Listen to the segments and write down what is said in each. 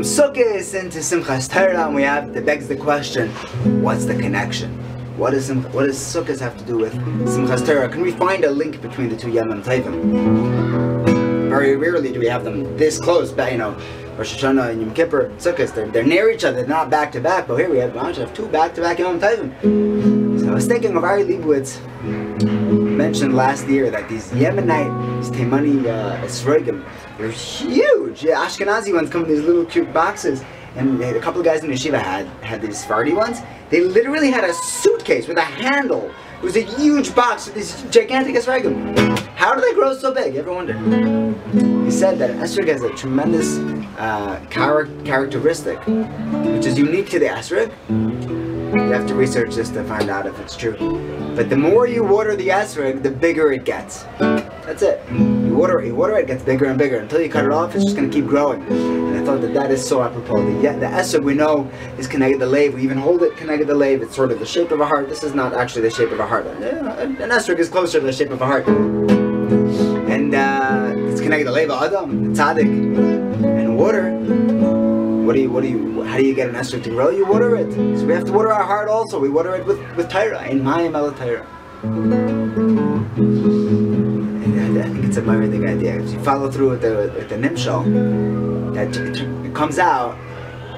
from Sukkot into Simchas Torah, and we have that begs the question: What's the connection? What does what does Sukkot have to do with Simchas Torah? Can we find a link between the two Yom Tovim? Very rarely do we have them this close, but you know, Rosh Hashanah and Yom Kippur, Sukkot, they're, they're near each other, not back to back. But here we have, we have two back to back Yom Tovim. I was thinking of Ari Leibowitz mentioned last year that these Yemenite, Taimani uh, Esrogim, they're huge. Yeah, Ashkenazi ones come in these little cute boxes. And a couple of guys in yeshiva had had these Sephardi ones. They literally had a suitcase with a handle. It was a huge box with these gigantic esrogim. How do they grow so big? You ever wonder? He said that esrog has a tremendous uh, char characteristic, which is unique to the esrog. You have to research this to find out if it's true. But the more you water the esrog, the bigger it gets. That's it. You water it, you water it, it gets bigger and bigger. Until you cut it off, it's just going to keep growing. And I thought that that is so apropos. The, the esrog we know is connected to the lev. We even hold it connected to the lev. It's sort of the shape of a heart. This is not actually the shape of a heart. An esrog is closer to the shape of a heart. And uh, it's connected to of Adam, tzaddik. And water what do you, what do you, how do you get an esrog to grow? You water it. So we have to water our heart also. We water it with, with Torah, in Mayim el. I think it's a very idea. If you follow through with the, with the Nimshal, that it comes out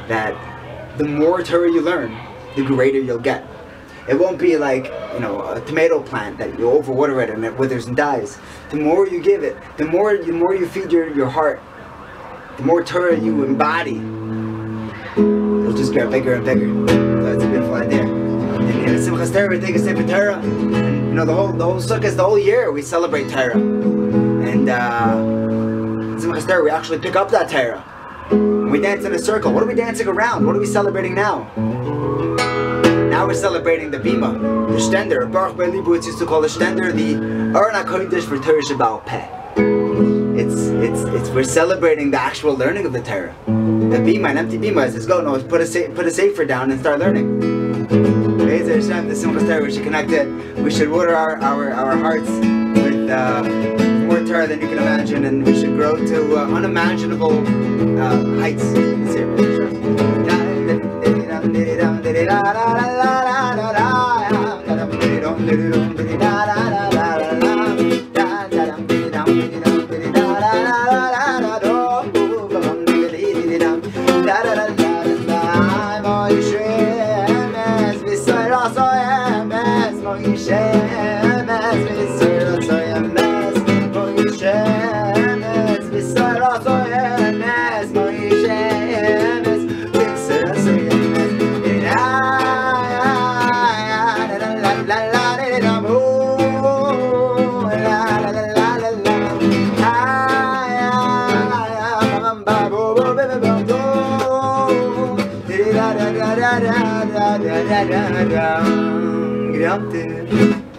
that the more Torah you learn, the greater you'll get. It won't be like, you know, a tomato plant that you overwater it and it withers and dies. The more you give it, the more, the more you feed your, your heart, the more Torah you embody, get bigger and bigger. That's a beautiful idea. And in Simchas Torah, we take a Sefer Torah, and you know the whole the whole Sukkot, the whole year we celebrate Torah, and uh, Simchas Torah we actually pick up that Torah. We dance in a circle. What are we dancing around? What are we celebrating now? Now we're celebrating the Bima, the Stender. Baruch Ber Leibowitz used to call the Stender the Aron Kodesh for Torah Sheb'al Peh. It's, it's, it's, we're celebrating the actual learning of the Torah. The bima, an empty bima says, go, no, put a, put a sefer down and start learning. The simple we should connect it. We should water our, our, our hearts with uh, more Torah than you can imagine, and we should grow to uh, unimaginable uh, heights. Ma is élmez, vissza da, da, da, da, da. Grattis.